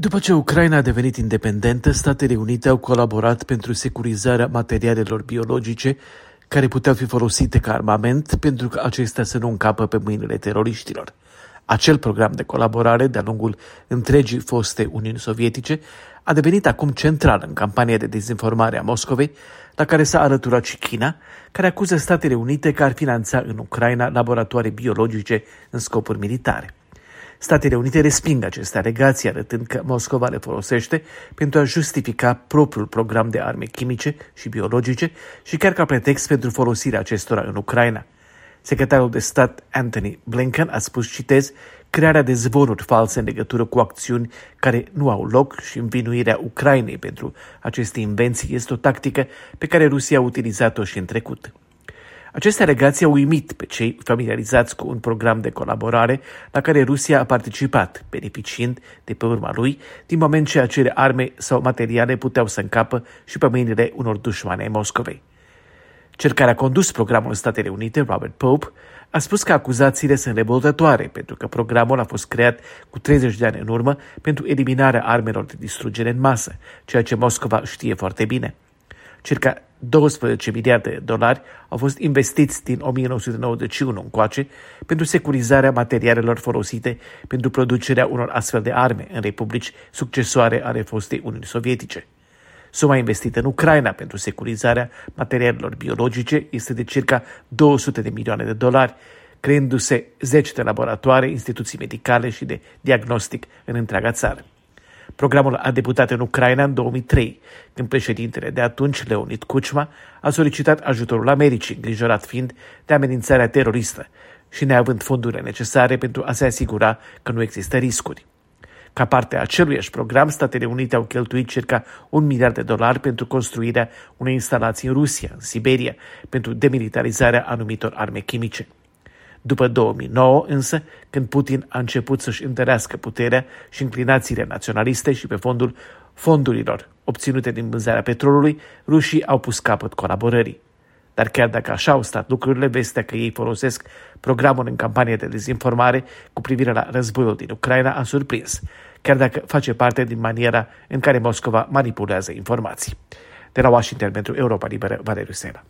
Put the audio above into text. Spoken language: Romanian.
După ce Ucraina a devenit independentă, Statele Unite au colaborat pentru securizarea materialelor biologice care puteau fi folosite ca armament pentru că acestea să nu încapă pe mâinile teroriștilor. Acel program de colaborare de-a lungul întregii foste Uniuni Sovietice a devenit acum central în campania de dezinformare a Moscovei, la care s-a alăturat și China, care acuză Statele Unite că ar finanța în Ucraina laboratoare biologice în scopuri militare. Statele Unite resping aceste alegații, arătând că Moscova le folosește pentru a justifica propriul program de arme chimice și biologice și chiar ca pretext pentru folosirea acestora în Ucraina. Secretarul de stat Anthony Blinken a spus, citez, crearea de zvonuri false în legătură cu acțiuni care nu au loc și învinuirea Ucrainei pentru aceste invenții este o tactică pe care Rusia a utilizat-o și în trecut. Aceste alegații au uimit pe cei familiarizați cu un program de colaborare la care Rusia a participat, beneficiind de pe urma lui, din moment ce acele arme sau materiale puteau să încapă și pe mâinile unor dușmane ai Moscovei. Cel care a condus programul Statele Unite, Robert Pope, a spus că acuzațiile sunt revoltătoare pentru că programul a fost creat cu 30 de ani în urmă pentru eliminarea armelor de distrugere în masă, ceea ce Moscova știe foarte bine. Circa 12 miliarde de dolari au fost investiți din 1991 încoace pentru securizarea materialelor folosite pentru producerea unor astfel de arme în republici succesoare ale fostei Uniuni Sovietice. Suma investită în Ucraina pentru securizarea materialelor biologice este de circa 200 de milioane de dolari, creându-se zeci de laboratoare, instituții medicale și de diagnostic în întreaga țară. Programul a debutat în Ucraina în 2003, când președintele de atunci, Leonid Kuchma, a solicitat ajutorul Americii, îngrijorat fiind de amenințarea teroristă și neavând fondurile necesare pentru a se asigura că nu există riscuri. Ca parte a aceluiași program, Statele Unite au cheltuit circa un miliard de dolari pentru construirea unei instalații în Rusia, în Siberia, pentru demilitarizarea anumitor arme chimice. După 2009, însă, când Putin a început să-și întărească puterea și inclinațiile naționaliste și pe fondul fondurilor obținute din vânzarea petrolului, rușii au pus capăt colaborării. Dar chiar dacă așa au stat lucrurile, vestea că ei folosesc programul în campanie de dezinformare cu privire la războiul din Ucraina a surprins, chiar dacă face parte din maniera în care Moscova manipulează informații. De la Washington pentru Europa Liberă, Valeriu Sena.